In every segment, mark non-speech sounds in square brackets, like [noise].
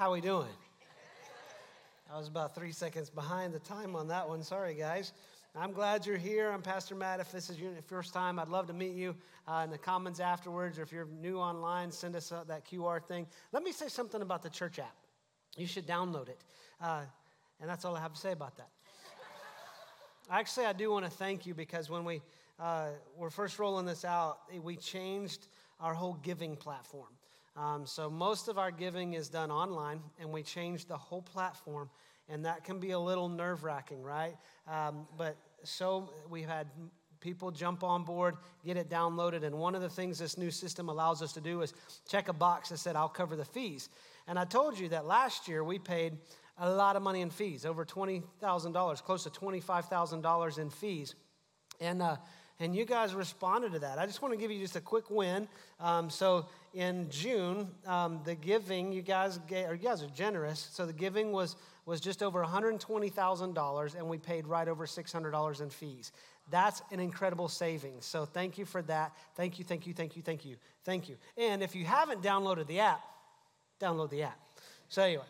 How we doing? I was about three seconds behind the time on that one. Sorry, guys. I'm glad you're here. I'm Pastor Matt. If this is your first time, I'd love to meet you uh, in the comments afterwards, or if you're new online, send us uh, that QR thing. Let me say something about the church app. You should download it. Uh, and that's all I have to say about that. Actually, I do want to thank you because when we uh, were first rolling this out, we changed our whole giving platform. Um, so most of our giving is done online, and we changed the whole platform, and that can be a little nerve wracking, right? Um, but so we've had people jump on board, get it downloaded, and one of the things this new system allows us to do is check a box that said, I'll cover the fees. And I told you that last year we paid a lot of money in fees, over $20,000, close to $25,000 in fees. And uh, and you guys responded to that. I just want to give you just a quick win. Um, so in June, um, the giving you guys gave, or you guys are generous. So the giving was was just over $120,000, and we paid right over $600 in fees. That's an incredible savings. So thank you for that. Thank you, thank you, thank you, thank you, thank you. And if you haven't downloaded the app, download the app. So anyway.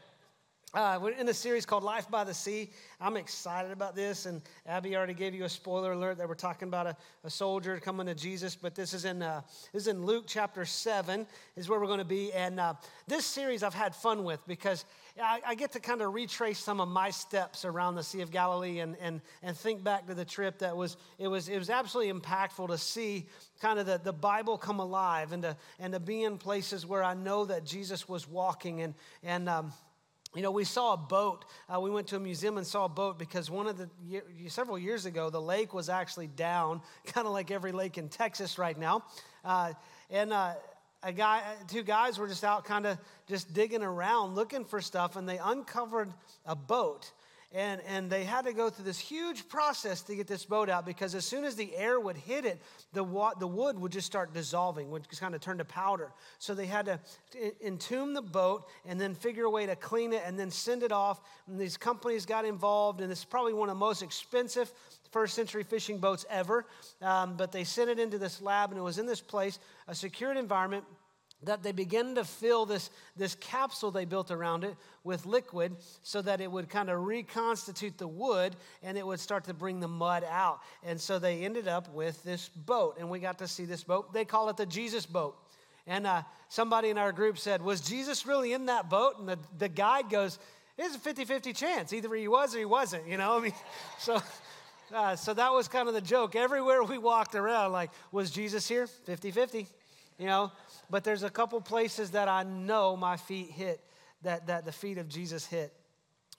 Uh, we're in a series called Life by the Sea. I'm excited about this, and Abby already gave you a spoiler alert that we're talking about a, a soldier coming to Jesus. But this is in uh, this is in Luke chapter seven is where we're going to be. And uh, this series I've had fun with because I, I, get to kind of retrace some of my steps around the Sea of Galilee and and and think back to the trip that was it was it was absolutely impactful to see kind of the, the Bible come alive and to and to be in places where I know that Jesus was walking and and um, you know, we saw a boat. Uh, we went to a museum and saw a boat because one of the several years ago, the lake was actually down, [laughs] kind of like every lake in Texas right now. Uh, and uh, a guy, two guys were just out, kind of just digging around, looking for stuff, and they uncovered a boat. And, and they had to go through this huge process to get this boat out because as soon as the air would hit it, the, wa- the wood would just start dissolving, would just kind of turn to powder. So they had to entomb the boat and then figure a way to clean it and then send it off. And these companies got involved, and it's probably one of the most expensive first century fishing boats ever. Um, but they sent it into this lab, and it was in this place, a secured environment that they began to fill this, this capsule they built around it with liquid so that it would kind of reconstitute the wood and it would start to bring the mud out. And so they ended up with this boat, and we got to see this boat. They call it the Jesus boat. And uh, somebody in our group said, Was Jesus really in that boat? And the, the guide goes, It's a 50 50 chance. Either he was or he wasn't, you know? I mean, [laughs] so. Uh, so that was kind of the joke. Everywhere we walked around, like, was Jesus here? 50 50, you know? but there's a couple places that I know my feet hit, that, that the feet of Jesus hit.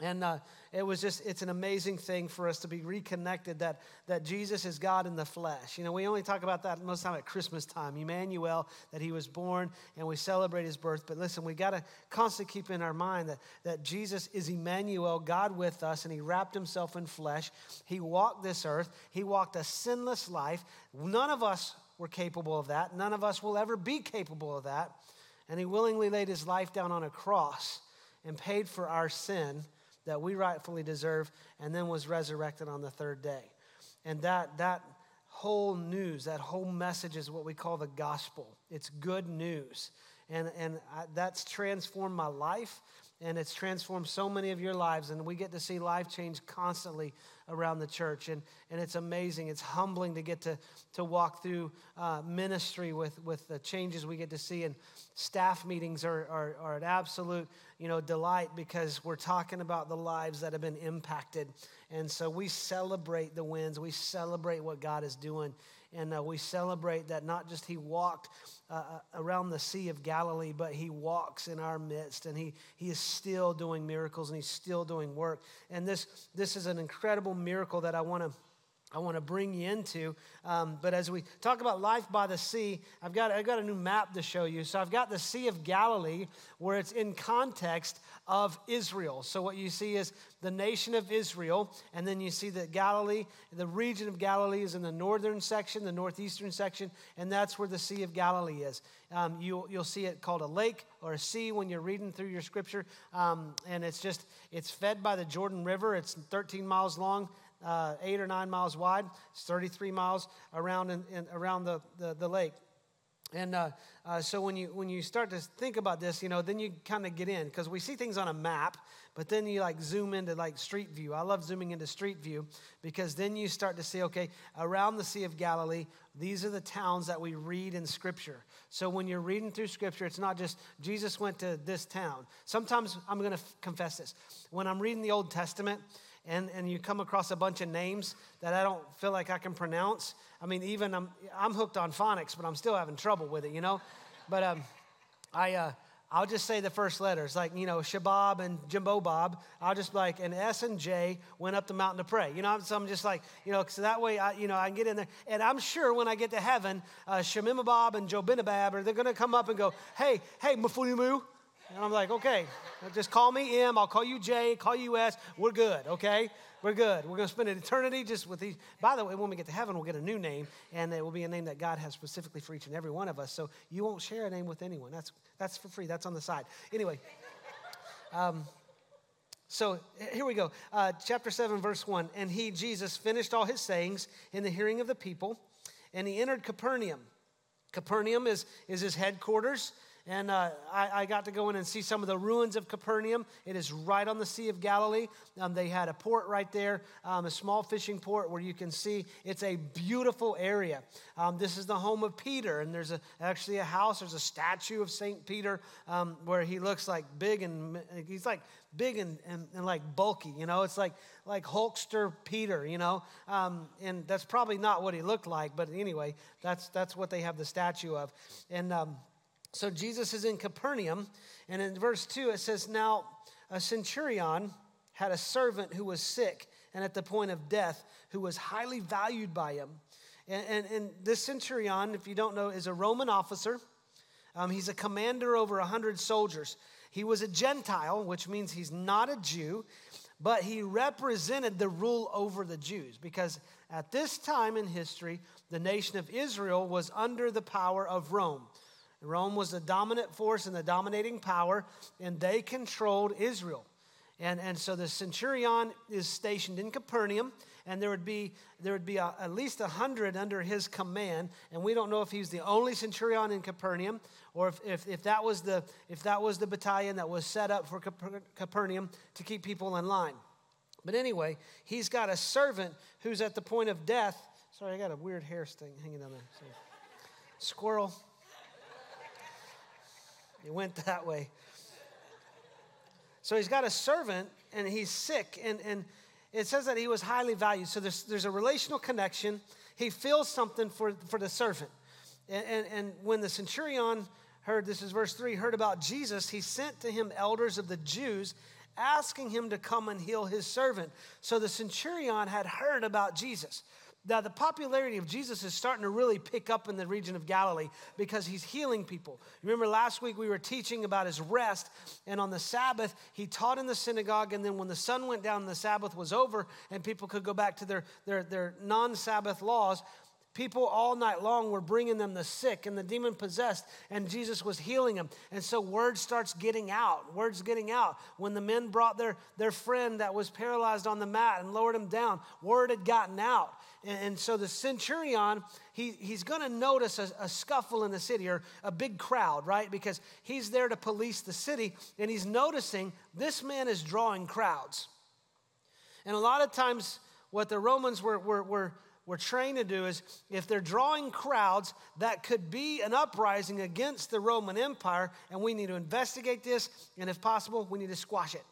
And uh, it was just, it's an amazing thing for us to be reconnected that, that Jesus is God in the flesh. You know, we only talk about that most time at Christmas time, Emmanuel, that he was born and we celebrate his birth. But listen, we got to constantly keep in our mind that, that Jesus is Emmanuel, God with us, and he wrapped himself in flesh. He walked this earth, he walked a sinless life. None of us were capable of that. None of us will ever be capable of that. And he willingly laid his life down on a cross and paid for our sin that we rightfully deserve and then was resurrected on the third day. And that, that whole news, that whole message is what we call the gospel. It's good news. And, and I, that's transformed my life and it's transformed so many of your lives and we get to see life change constantly around the church and, and it's amazing. It's humbling to get to, to walk through uh, ministry with, with the changes we get to see and staff meetings are, are, are an absolute you know delight because we're talking about the lives that have been impacted. And so we celebrate the wins. We celebrate what god is doing and uh, we celebrate that not just he walked uh, uh, around the Sea of Galilee, but he walks in our midst and he, he is still doing miracles and he's still doing work. And this, this is an incredible miracle that I want to I want to bring you into. Um, but as we talk about life by the sea, I've got, I've got a new map to show you. So I've got the Sea of Galilee where it's in context of Israel. So what you see is the nation of Israel, and then you see that Galilee, the region of Galilee is in the northern section, the northeastern section, and that's where the Sea of Galilee is. Um, you, you'll see it called a lake or a sea when you're reading through your scripture, um, and it's just, it's fed by the Jordan River. It's 13 miles long uh, eight or nine miles wide. It's 33 miles around, in, in, around the, the, the lake. And uh, uh, so when you when you start to think about this, you know, then you kind of get in because we see things on a map, but then you like zoom into like street view. I love zooming into street view because then you start to see, okay, around the Sea of Galilee, these are the towns that we read in Scripture. So when you're reading through Scripture, it's not just Jesus went to this town. Sometimes I'm going to f- confess this when I'm reading the Old Testament and, and you come across a bunch of names that I don't feel like I can pronounce. I mean, even I'm, I'm hooked on phonics, but I'm still having trouble with it, you know? But um, I, uh, I'll just say the first letters, like, you know, Shabab and Jimbo Bob. I'll just like, and S and J went up the mountain to pray. You know, so I'm just like, you know, so that way, I, you know, I can get in there. And I'm sure when I get to heaven, uh, and Jobinabab, are they're going to come up and go, hey, hey, Mafulimu. And I'm like, okay, just call me M. I'll call you J, call you S. We're good, okay? We're good. We're going to spend an eternity just with these. By the way, when we get to heaven, we'll get a new name, and it will be a name that God has specifically for each and every one of us. So you won't share a name with anyone. That's, that's for free, that's on the side. Anyway, um, so here we go. Uh, chapter 7, verse 1. And he, Jesus, finished all his sayings in the hearing of the people, and he entered Capernaum. Capernaum is, is his headquarters. And uh, I, I, got to go in and see some of the ruins of Capernaum. It is right on the Sea of Galilee. Um, they had a port right there, um, a small fishing port where you can see it's a beautiful area. Um, this is the home of Peter, and there's a, actually a house, there's a statue of St. Peter um, where he looks like big and he's like big and, and, and, like bulky, you know? It's like, like Hulkster Peter, you know? Um, and that's probably not what he looked like, but anyway, that's, that's what they have the statue of. And um, so Jesus is in Capernaum, and in verse 2 it says, Now a centurion had a servant who was sick and at the point of death, who was highly valued by him. And, and, and this centurion, if you don't know, is a Roman officer. Um, he's a commander over a 100 soldiers. He was a Gentile, which means he's not a Jew, but he represented the rule over the Jews because at this time in history, the nation of Israel was under the power of Rome. Rome was the dominant force and the dominating power, and they controlled Israel. And, and so the centurion is stationed in Capernaum, and there would be, there would be a, at least a 100 under his command. And we don't know if he's the only centurion in Capernaum or if, if, if, that, was the, if that was the battalion that was set up for Capernaum to keep people in line. But anyway, he's got a servant who's at the point of death. Sorry, I got a weird hair sting hanging down there. Sorry. Squirrel. It went that way. So he's got a servant and he's sick, and, and it says that he was highly valued. So there's, there's a relational connection. He feels something for, for the servant. And, and, and when the centurion heard, this is verse 3, heard about Jesus, he sent to him elders of the Jews asking him to come and heal his servant. So the centurion had heard about Jesus. Now, the popularity of Jesus is starting to really pick up in the region of Galilee because he's healing people. Remember, last week we were teaching about his rest, and on the Sabbath, he taught in the synagogue. And then, when the sun went down and the Sabbath was over, and people could go back to their, their, their non Sabbath laws, People all night long were bringing them the sick and the demon possessed, and Jesus was healing them. And so word starts getting out. Word's getting out. When the men brought their, their friend that was paralyzed on the mat and lowered him down, word had gotten out. And, so the centurion, he, he's going to notice a, a scuffle in the city or a big crowd, right? Because he's there to police the city, and he's noticing this man is drawing crowds. And a lot of times, what the Romans were, were, were we're trained to do is if they're drawing crowds, that could be an uprising against the Roman Empire, and we need to investigate this, and if possible, we need to squash it.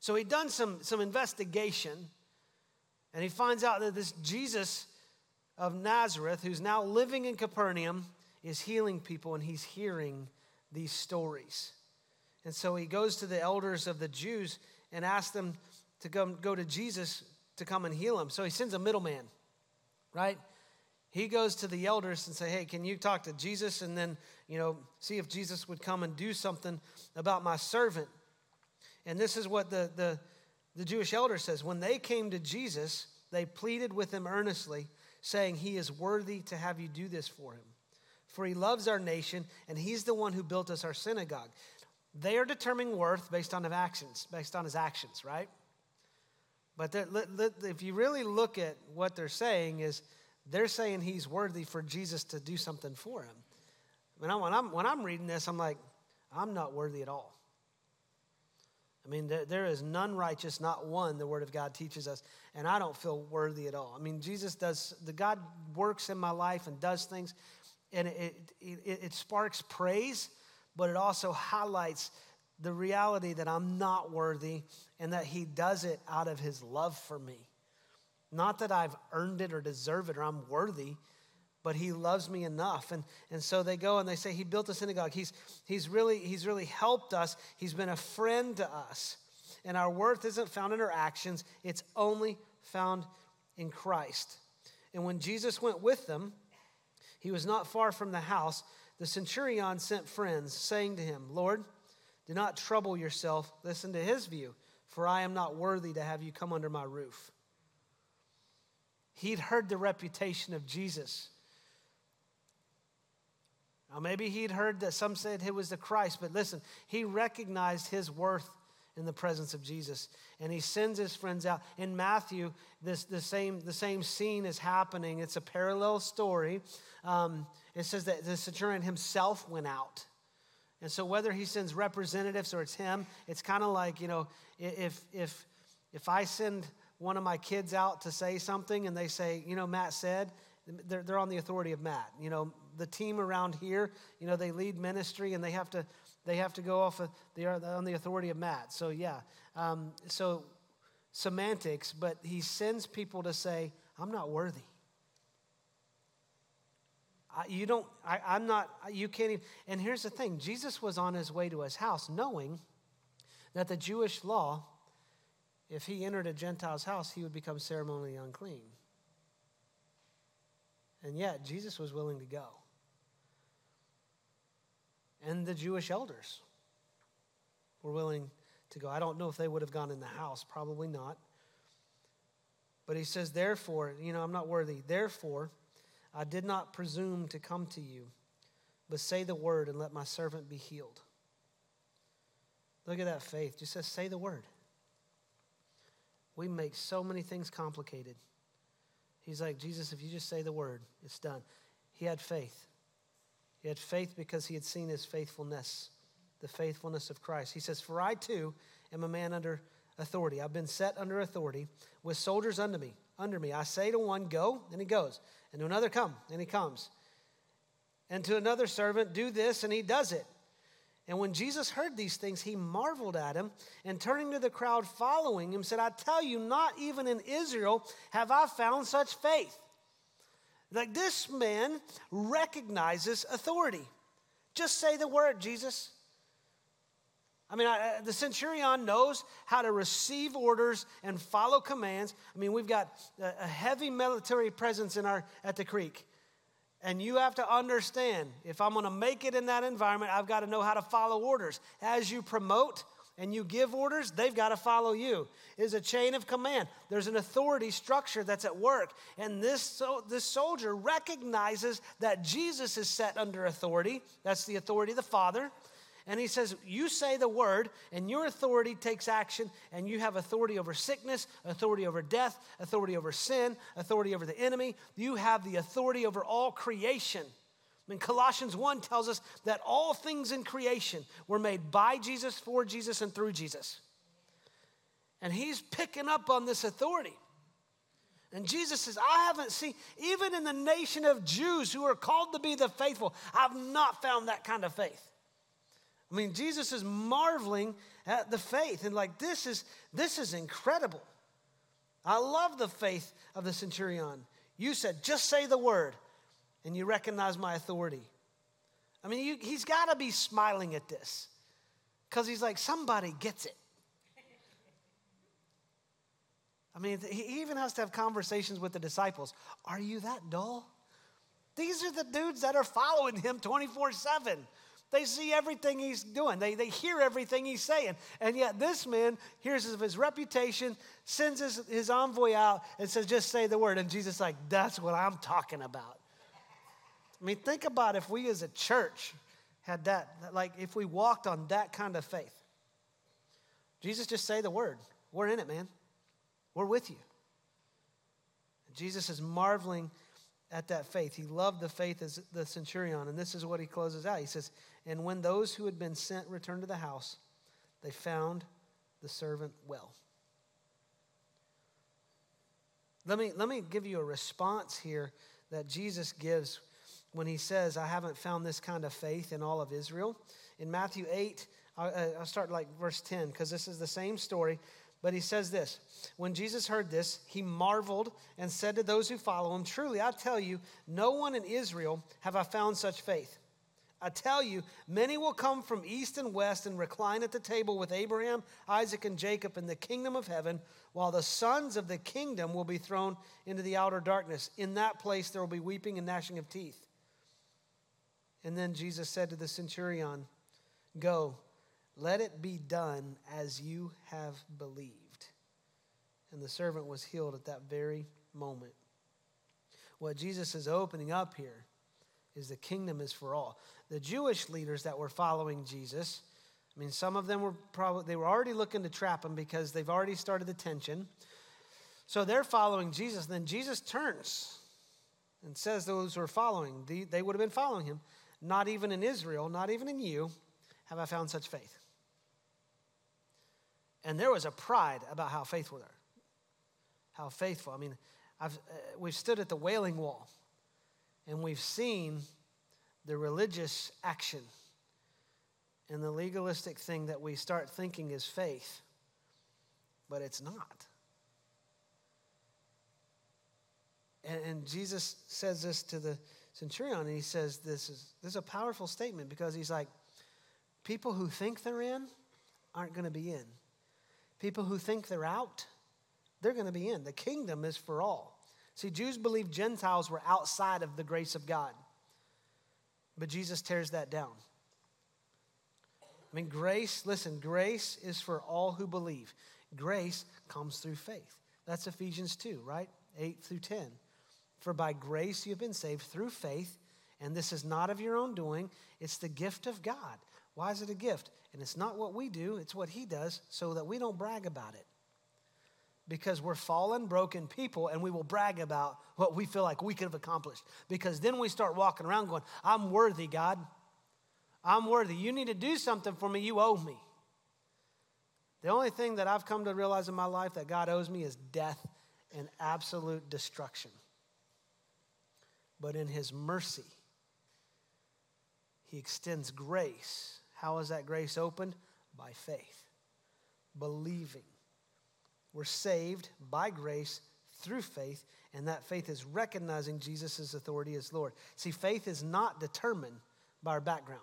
So he'd done some, some investigation, and he finds out that this Jesus of Nazareth, who's now living in Capernaum, is healing people, and he's hearing these stories. And so he goes to the elders of the Jews and asks them to go, to Jesus to come and heal him. So he sends a middleman right? He goes to the elders and say, "Hey, can you talk to Jesus and then, you know, see if Jesus would come and do something about my servant?" And this is what the the the Jewish elder says, when they came to Jesus, they pleaded with him earnestly, saying, He is worthy to have you do this for him. For he loves our nation, and he's the one who built us our synagogue. They are determining worth based on his actions, based on his actions, right? But if you really look at what they're saying, is they're saying he's worthy for Jesus to do something for him. I mean, when I'm, when I'm reading this, I'm like, I'm not worthy at all. I mean, there, is none righteous, not one, the Word of God teaches us, and I don't feel worthy at all. I mean, Jesus does, the God works in my life and does things, and it, it, it sparks praise, but it also highlights the reality that I'm not worthy and that He does it out of His love for me. Not that I've earned it or deserve it or I'm worthy, but He loves me enough. And, and so they go and they say, He built a synagogue. He's, he's, really, he's really helped us, He's been a friend to us. And our worth isn't found in our actions, it's only found in Christ. And when Jesus went with them, he was not far from the house. The centurion sent friends, saying to him, Lord, do not trouble yourself. Listen to his view, for I am not worthy to have you come under my roof. He'd heard the reputation of Jesus. Now, maybe he'd heard that some said he was the Christ, but listen, he recognized his worth in the presence of Jesus. And he sends his friends out. In Matthew, this, the, same, the same scene is happening. It's a parallel story. Um, it says that the centurion himself went out. And so whether he sends representatives or it's him, it's kind of like, you know, if if if I send one of my kids out to say something and they say, you know, Matt said, they're, they're on the authority of Matt. You know, the team around here, you know, they lead ministry and they have to they have to go off of they are on the authority of Matt. So yeah, um, so semantics, but he sends people to say, I'm not worthy. You don't, I, I'm not, you can't even. And here's the thing Jesus was on his way to his house knowing that the Jewish law, if he entered a Gentile's house, he would become ceremonially unclean. And yet, Jesus was willing to go. And the Jewish elders were willing to go. I don't know if they would have gone in the house, probably not. But he says, therefore, you know, I'm not worthy. Therefore, I did not presume to come to you, but say the word and let my servant be healed. Look at that faith. Just says, say the word. We make so many things complicated. He's like, Jesus, if you just say the word, it's done. He had faith. He had faith because he had seen his faithfulness, the faithfulness of Christ. He says, For I too am a man under authority. I've been set under authority with soldiers under me. Under me. I say to one, Go, and he goes and to another, Come, and he comes. And to another servant, Do this, and he does it. And when Jesus heard these things, he marveled at him, and turning to the crowd following him, said, I tell you, not even in Israel have I found such faith. Like this man recognizes authority. Just say the word, Jesus. I mean, I, the centurion knows how to receive orders and follow commands. I mean, we've got a, a heavy military presence in our, at the creek. And you have to understand if I'm going to make it in that environment, I've got to know how to follow orders. As you promote and you give orders, they've got to follow you. It's a chain of command. There's an authority structure that's at work. And this, so, this soldier recognizes that Jesus is set under authority. That's the authority of the Father. And he says, You say the word, and your authority takes action, and you have authority over sickness, authority over death, authority over sin, authority over the enemy. You have the authority over all creation. I mean, Colossians 1 tells us that all things in creation were made by Jesus, for Jesus, and through Jesus. And he's picking up on this authority. And Jesus says, I haven't seen, even in the nation of Jews who are called to be the faithful, I've not found that kind of faith. I mean, Jesus is marveling at the faith and like this is this is incredible. I love the faith of the centurion. You said, just say the word, and you recognize my authority. I mean, you, he's got to be smiling at this because he's like, somebody gets it. I mean, he even has to have conversations with the disciples. Are you that dull? These are the dudes that are following him 24 7. They see everything he's doing, they, they hear everything he's saying. And yet, this man hears of his reputation, sends his, his envoy out, and says, Just say the word. And Jesus like, That's what I'm talking about. I mean, think about if we as a church had that, like if we walked on that kind of faith. Jesus, just say the word. We're in it, man. We're with you. Jesus is marveling at that faith. He loved the faith as the centurion. And this is what he closes out. He says, And when those who had been sent returned to the house, they found the servant well. Let me, let me give you a response here that Jesus gives when he says, I haven't found this kind of faith in all of Israel. In Matthew 8, I'll start like verse 10 because this is the same story. But he says this When Jesus heard this, he marveled and said to those who follow him, Truly, I tell you, no one in Israel have I found such faith. I tell you, many will come from east and west and recline at the table with Abraham, Isaac, and Jacob in the kingdom of heaven, while the sons of the kingdom will be thrown into the outer darkness. In that place there will be weeping and gnashing of teeth. And then Jesus said to the centurion, Go, let it be done as you have believed. And the servant was healed at that very moment. What Jesus is opening up here is the kingdom is for all. The Jewish leaders that were following Jesus, I mean, some of them were probably, they were already looking to trap him because they've already started the tension. So they're following Jesus. Then Jesus turns and says those who are following, they would have been following him. Not even in Israel, not even in you, have I found such faith. And there was a pride about how faithful they're. How faithful. I mean, uh, we've stood at the Wailing Wall and we've seen the religious action and the legalistic thing that we start thinking is faith, but it's not. And, and, Jesus says this to the centurion, and he says this is, this is a powerful statement because he's like, people who think they're in aren't going to be in. People who think they're out, they're going to be in. The kingdom is for all. See, Jews believed Gentiles were outside of the grace of God. But Jesus tears that down. I mean, grace, listen, grace is for all who believe. Grace comes through faith. That's Ephesians 2, right? 8 through 10. For by grace you've been saved through faith, and this is not of your own doing, it's the gift of God. Why is it a gift? And it's not what we do, it's what He does, so that we don't brag about it. Because we're fallen, broken people, and we will brag about what we feel like we could have accomplished. Because then we start walking around going, I'm worthy, God. I'm worthy. You need to do something for me, you owe me. The only thing that I've come to realize in my life that God owes me is death and absolute destruction. But in His mercy, He extends grace how is that grace opened? By faith, believing. We're saved by grace through faith, and that faith is recognizing Jesus' authority as Lord. See, faith is not determined by our background.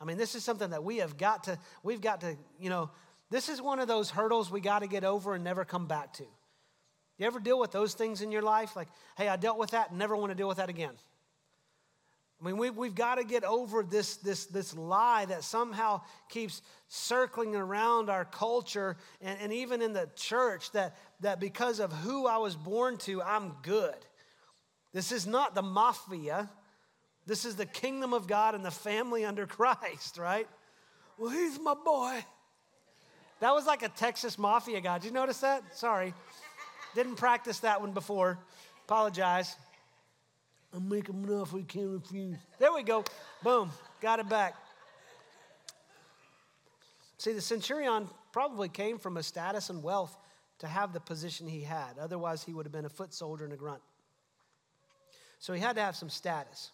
I mean, this is something that we have got to, we've got to, you know, this is one of those hurdles we got to get over and never come back to. You ever deal with those things in your life? Like, hey, I dealt with that and never want to deal with that again. I mean, we, we've got to get over this, this, this lie that somehow keeps circling around our culture and, and even in the church that, that because of who I was born to, I'm good. This is not the mafia. This is the kingdom of God and the family under [laughs] Christ, right? Well, he's my boy. That was like a Texas mafia guy. Did you notice that? Sorry. Didn't practice that one before. Apologize. I'm making enough we can't refuse. There we go. Boom. Got it back. See, the centurion probably came from a status and wealth to have the position he had. Otherwise, he would have been a foot soldier and a grunt. So he had to have some status.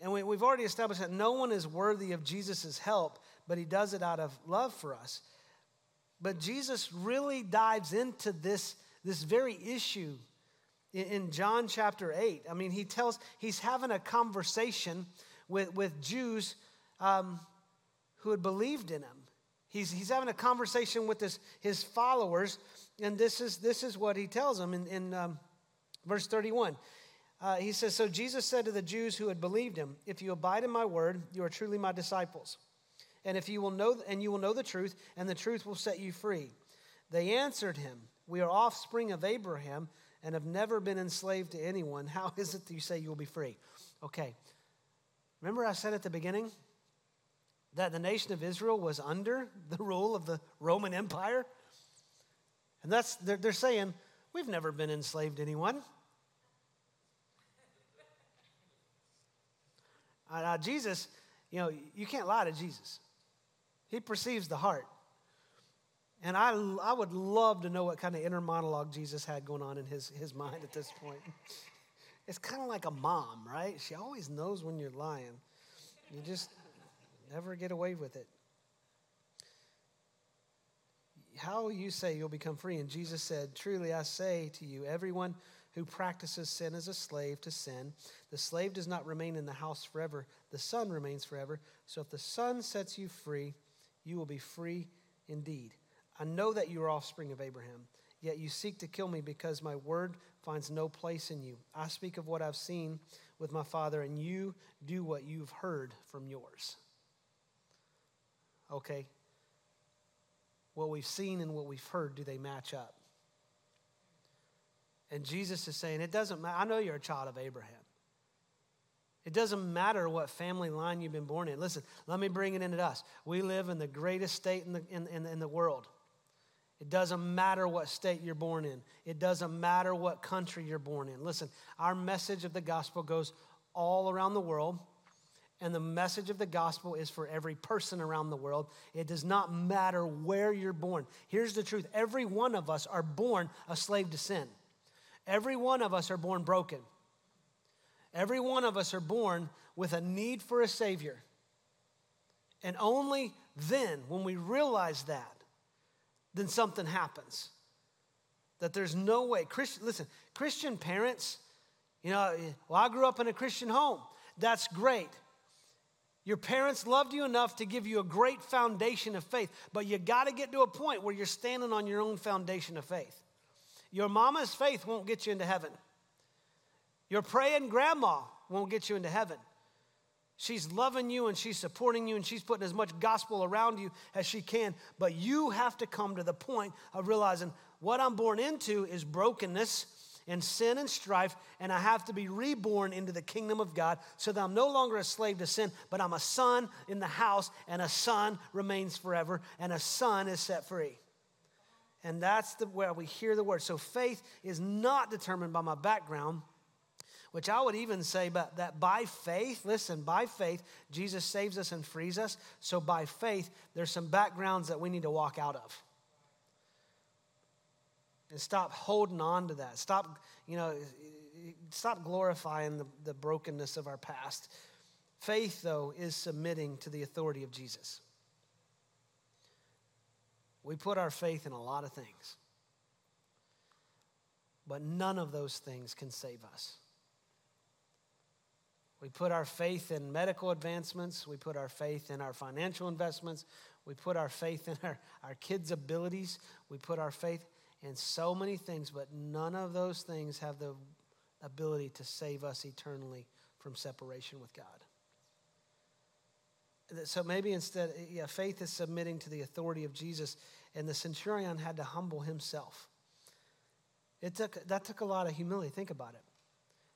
And we, have already established that no one is worthy of Jesus' help, but he does it out of love for us. But Jesus really dives into this, this very issue in John chapter 8. I mean, he tells, he's having a conversation with, with Jews um, who had believed in him. He's, he's having a conversation with his, his followers, and this is, this is what he tells them in, in um, verse 31. Uh, he says, So Jesus said to the Jews who had believed him, If you abide in my word, you are truly my disciples. And if you will know, and you will know the truth, and the truth will set you free. They answered him, we are offspring of Abraham and have never been enslaved to anyone. How [laughs] is it that you say you'll be free? Okay. Remember, I said at the beginning that the nation of Israel was under the rule of the Roman Empire? And that's, they're, they're saying, we've never been enslaved to anyone. uh, Jesus, you know, you can't lie to Jesus. He perceives the heart. And I, I would love to know what kind of inner monologue Jesus had going on in his, his mind at this point. [laughs] It's kind of like a mom, right? She always knows when you're lying. You just never get away with it. How you say you'll become free? And Jesus said, Truly I say to you, everyone who practices sin is a slave to sin. The slave does not remain in the house forever, the son remains forever. So if the son sets you free, you will be free indeed. I know that you are offspring of Abraham, yet you seek to kill me because my word finds no place in you. I speak of what I've seen with my father, and you do what you've heard from yours. Okay? What we've seen and what we've heard, do they match up? And Jesus is saying, it doesn't matter. I know you're a child of Abraham. It doesn't matter what family line you've been born in. Listen, let me bring it into us. We live in the greatest state in the, in, in, in the world. It doesn't matter what state you're born in, it doesn't matter what country you're born in. Listen, our message of the gospel goes all around the world. And the message of the gospel is for every person around the world. It does not matter where you're born. Here's the truth every one of us are born a slave to sin. Every one of us are born broken. Every one of us are born with a need for a Savior. And only then, when we realize that, then something happens. That there's no way. Christian, listen, Christian parents, you know, well, I grew up in a Christian home. That's great. Your parents loved you enough to give you a great foundation of faith, but you got to get to a point where you're standing on your own foundation of faith. Your mama's faith won't get you into heaven. Your praying grandma won't get you into heaven. She's loving you and she's supporting you and she's putting as much gospel around you as she can. But you have to come to the point of realizing what I'm born into is brokenness and sin and strife, and I have to be reborn into the kingdom of God so that I'm no longer a slave to sin, but I'm a son in the house, and a son remains forever, and a son is set free. And that's the where we hear the word. So faith is not determined by my background which I would even say but that by faith, listen, by faith, Jesus saves us and frees us. So by faith, there's some backgrounds that we need to walk out of. And stop holding on to that. Stop, you know, stop glorifying the, the brokenness of our past. Faith, though, is submitting to the authority of Jesus. We put our faith in a lot of things, but none of those things can save us. We put our faith in medical advancements. We put our faith in our financial investments. We put our faith in our, our kids' abilities. We put our faith in so many things, but none of those things have the ability to save us eternally from separation with God. So maybe instead, yeah, faith is submitting to the authority of Jesus, and the centurion had to humble himself. It took, that took a lot of humility. Think about it.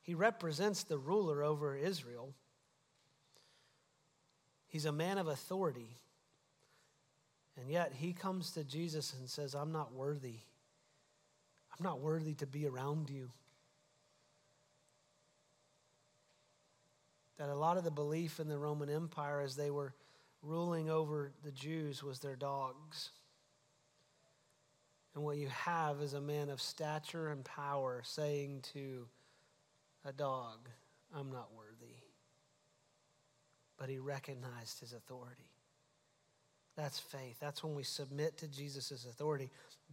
He represents the ruler over Israel. He's a man of authority. And yet he comes to Jesus and says, I'm not worthy. I'm not worthy to be around you. That a lot of the belief in the Roman Empire as they were ruling over the Jews was their dogs. And what you have is a man of stature and power saying to a dog, I'm not worthy. But he recognized his authority. That's faith. That's when we submit to Jesus' authority.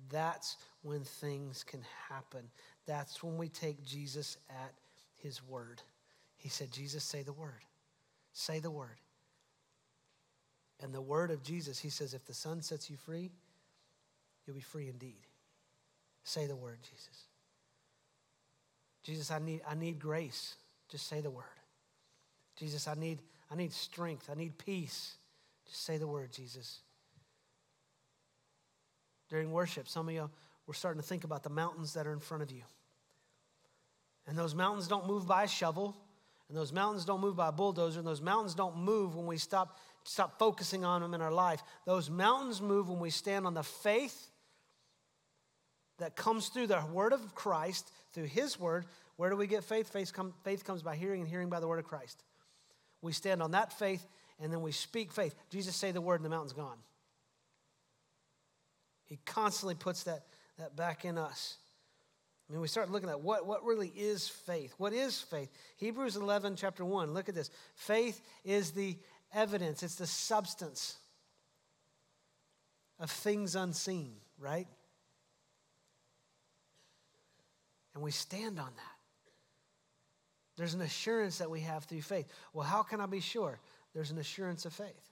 That's when things can happen. That's when we take Jesus at his word. He said, Jesus, say the word. Say the word. And the word of Jesus, he says, if the Son sets you free, you'll be free indeed. Say the word, Jesus. Jesus, I need, I need grace. Just say the word. Jesus, I need, I need strength. I need peace. Just say the word, Jesus. During worship, some of you were starting to think about the mountains that are in front of you. And those mountains don't move by a shovel, and those mountains don't move by a bulldozer, and those mountains don't move when we stop, stop focusing on them in our life. Those mountains move when we stand on the faith that comes through the word of Christ, through his word. Where do we get faith? Faith, come, faith comes by hearing, and hearing by the word of Christ. We stand on that faith and then we speak faith. Jesus say the word and the mountain's gone. He constantly puts that, that back in us. I mean, we start looking at what, what really is faith. What is faith? Hebrews 11, chapter 1. Look at this. Faith is the evidence, it's the substance of things unseen, right? And we stand on that. There's an assurance that we have through faith. Well, how can I be sure? There's an assurance of faith.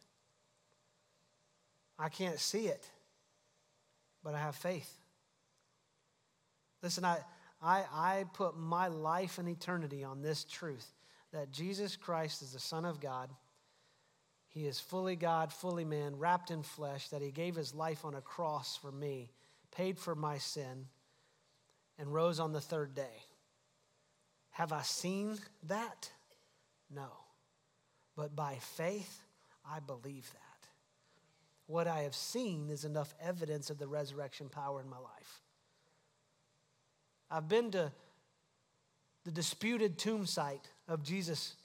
I can't see it, but I have faith. Listen, I, I, I put my life and eternity on this truth that Jesus Christ is the Son of God. He is fully God, fully man, wrapped in flesh, that He gave His life on a cross for me, paid for my sin, and rose on the third day. Have I seen that? No. But by faith, I believe that. What I have seen is enough evidence of the resurrection power in my life. I've been to the disputed tomb site of Jesus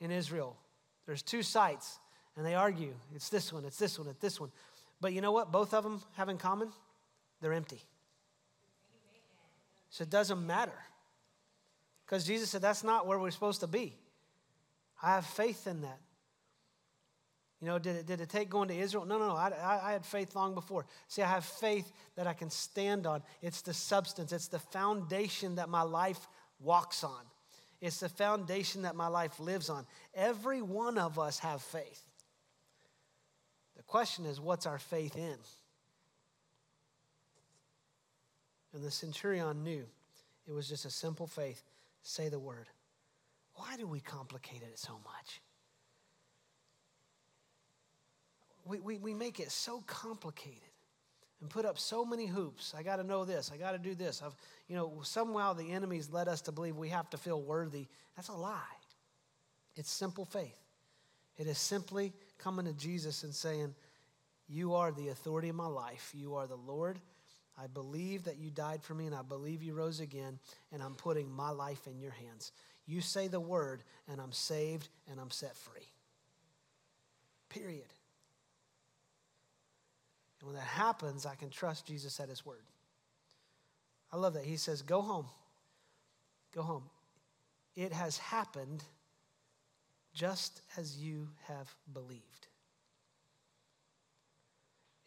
in Israel. There's two sites, and they argue it's this one, it's this one, it's this one. But you know what both of them have in common? They're empty. So it doesn't matter. Because Jesus said that's not where we're supposed to be. I have faith in that. You know, did it, did it take going to Israel? No, no, no. I, I, had faith long before. See, I have faith that I can stand on. It's the substance, it's the foundation that my life walks on, it's the foundation that my life lives on. Every one of us have faith. The question is, what's our faith in? And the centurion knew it was just a simple faith say the word. Why do we complicate it so much? we, we, we make it so complicated and put up so many hoops. I got to know this. I got to do this. I've, you know, somehow the enemy's led us to believe we have to feel worthy. That's a lie. It's simple faith. It is simply coming to Jesus and saying, You are the authority of my life. You are the Lord. I believe that you died for me and I believe you rose again, and I'm putting my life in your hands. You say the word, and I'm saved and I'm set free. Period. And when that happens, I can trust Jesus at his word. I love that. He says, Go home. Go home. It has happened just as you have believed.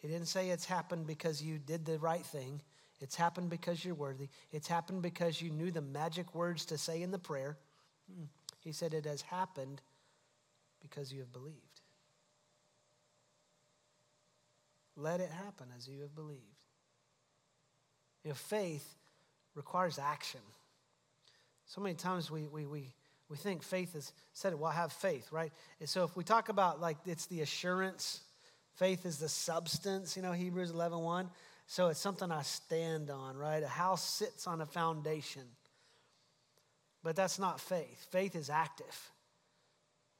He didn't say it's happened because you did the right thing. It's happened because you're worthy. It's happened because you knew the magic words to say in the prayer. Hmm. He said it has happened because you have believed. Let it happen as you have believed. You know, faith requires action. So many times we, we, we, we think faith is said, well, I have faith, right? And so if we talk about like it's the assurance, faith is the substance, you know, Hebrews 11 1. So it's something I stand on, right? A house sits on a foundation. But that's not faith. Faith is active.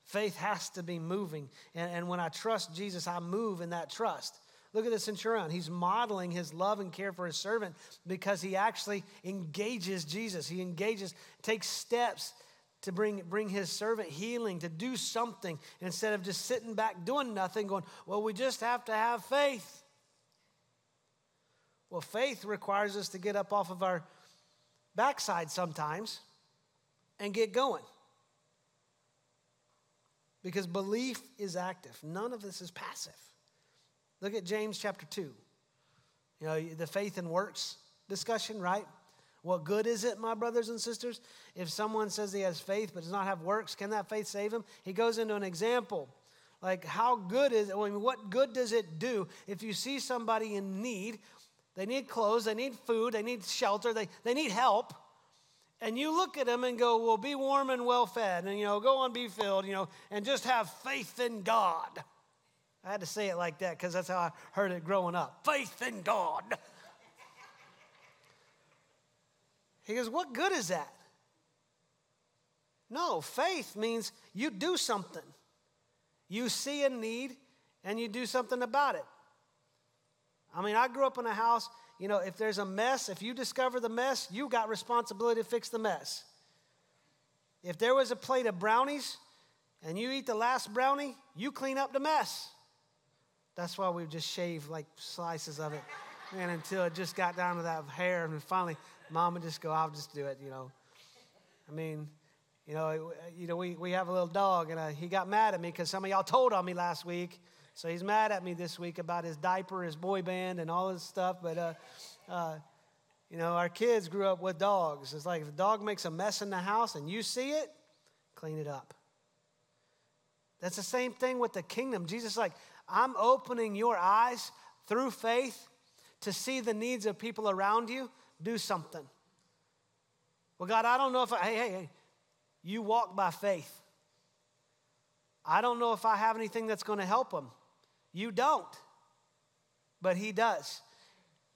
Faith has to be moving. And, and when I trust Jesus, I move in that trust. Look at the centurion. He's modeling his love and care for his servant because he actually engages Jesus. He engages, takes steps to bring, bring his servant healing, to do something instead of just sitting back doing nothing, going, Well, we just have to have faith. Well, faith requires us to get up off of our backside sometimes and get going. Because belief is active, none of this is passive. Look at James chapter 2. You know, the faith and works discussion, right? What good is it, my brothers and sisters, if someone says he has faith but does not have works? Can that faith save him? He goes into an example. Like, how good is it? I mean, what good does it do if you see somebody in need? They need clothes, they need food, they need shelter, they, they need help. And you look at them and go, well, be warm and well fed, and, you know, go on, be filled, you know, and just have faith in God. I had to say it like that because that's how I heard it growing up. Faith in God. He goes, What good is that? No, faith means you do something. You see a need and you do something about it. I mean, I grew up in a house, you know, if there's a mess, if you discover the mess, you got responsibility to fix the mess. If there was a plate of brownies and you eat the last brownie, you clean up the mess. That's why we just shaved like slices of it. And until it just got down to that hair, and finally, mom would just go, I'll just do it, you know. I mean, you know, you know, we, we have a little dog, and uh, he got mad at me because some of y'all told on me last week. So he's mad at me this week about his diaper, his boy band, and all this stuff. But, uh, uh, you know, our kids grew up with dogs. It's like if a dog makes a mess in the house and you see it, clean it up. That's the same thing with the kingdom. Jesus like, I'm opening your eyes through faith to see the needs of people around you. Do something. Well, God, I don't know if I, hey, hey, hey, you walk by faith. I don't know if I have anything that's going to help him. You don't, but He does.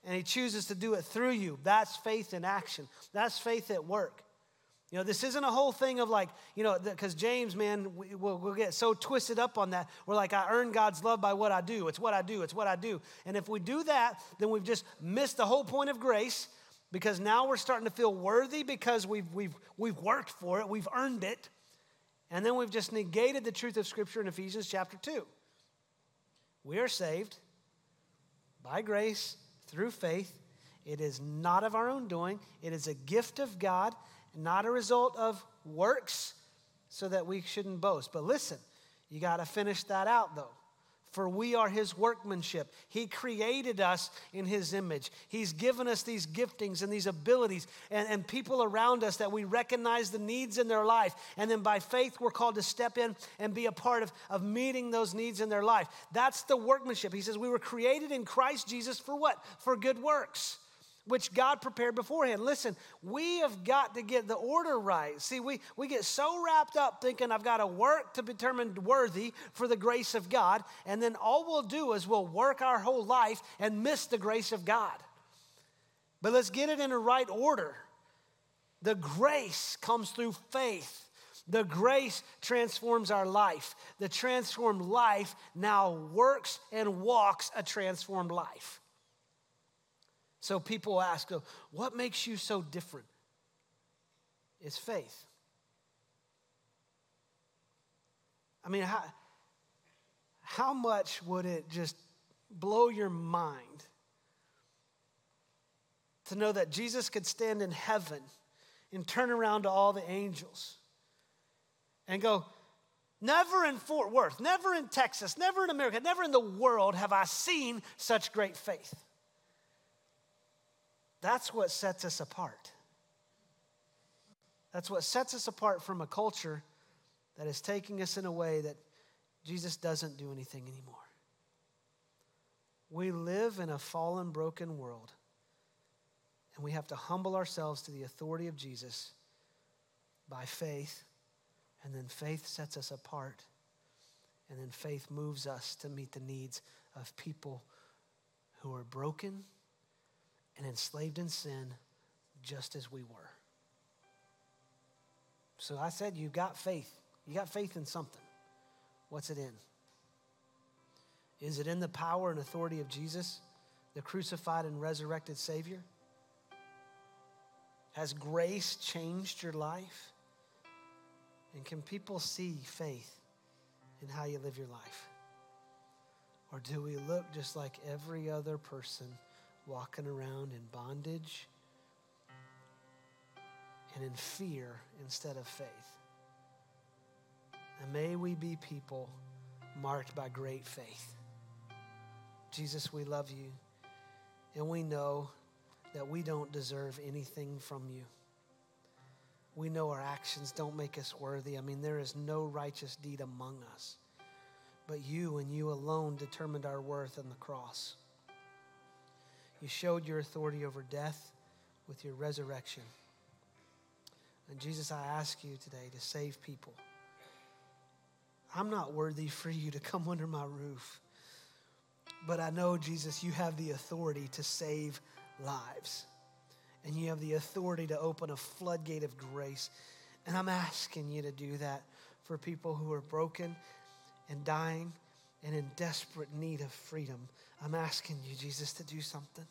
And He chooses to do it through you. That's faith in action, that's faith at work. You know, this isn't a whole thing of like, you know, because James, man, we, will we'll get so twisted up on that. We're like, I earn God's love by what I do. It's what I do. It's what I do. And if we do that, then we've just missed the whole point of grace because now we're starting to feel worthy because we've, we've, we've worked for it, we've earned it. And then we've just negated the truth of Scripture in Ephesians chapter 2. We are saved by grace through faith. It is not of our own doing, it is a gift of God, not a result of works, so that we shouldn't boast. But listen, you got to finish that out though for we are his workmanship. He created us in his image. He's given us these giftings and these abilities and, and people around us that we recognize the needs in their life. And then by faith, we're called to step in and be a part of, of meeting those needs in their life. That's the workmanship. He says we were created in Christ Jesus for what? For good works which God prepared beforehand. Listen, we have got to get the order right. See, we, we get so wrapped up thinking I've got to work to be determined worthy for the grace of God, and then all we'll do is we'll work our whole life and miss the grace of God. But let's get it in the right order. The grace comes through faith. The grace transforms our life. The transformed life now works and walks a transformed life. So people ask, oh, what makes you so different? It's faith. I mean, how, how much would it just blow your mind to know that Jesus could stand in heaven and turn around to all the angels and go, Never in Fort Worth, never in Texas, never in America, never in the world have I seen such great faith. That's what sets us apart. That's what sets us apart from a culture that is taking us in a way that Jesus doesn't do anything anymore. We live in a fallen, broken world, and we have to humble ourselves to the authority of Jesus by faith, and then faith sets us apart, and then faith moves us to meet the needs of people who are broken and enslaved in sin just as we were. So I said, You've got faith. You got faith in something. What's it in? Is it in the power and authority of Jesus, the crucified and resurrected Savior? Has grace changed your life? And can people see faith in how you live your life? Or do we look just like every other person walking around in bondage and in fear instead of faith. And may we be people marked by great faith. Jesus, we love you, and we know that we don't deserve anything from you. We know our actions don't make us worthy. I mean, there is no righteous deed among us. But you and you alone determined our worth on the cross. You showed your authority over death with your resurrection. And Jesus, I ask you today to save people. I'm not worthy for you to come under my roof. But I know, Jesus, you have the authority to save lives. And you have the authority to open a floodgate of grace. And I'm asking you to do that for people who are broken and dying and in desperate need of freedom. I'm asking you, Jesus, to do something.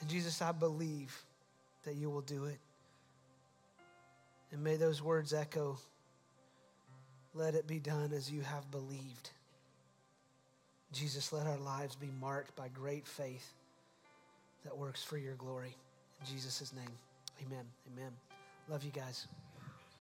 And Jesus, I believe that you will do it. And may those words echo let it be done as you have believed. Jesus, let our lives be marked by great faith that works for your glory. In Jesus' name, amen. Amen. Love you guys.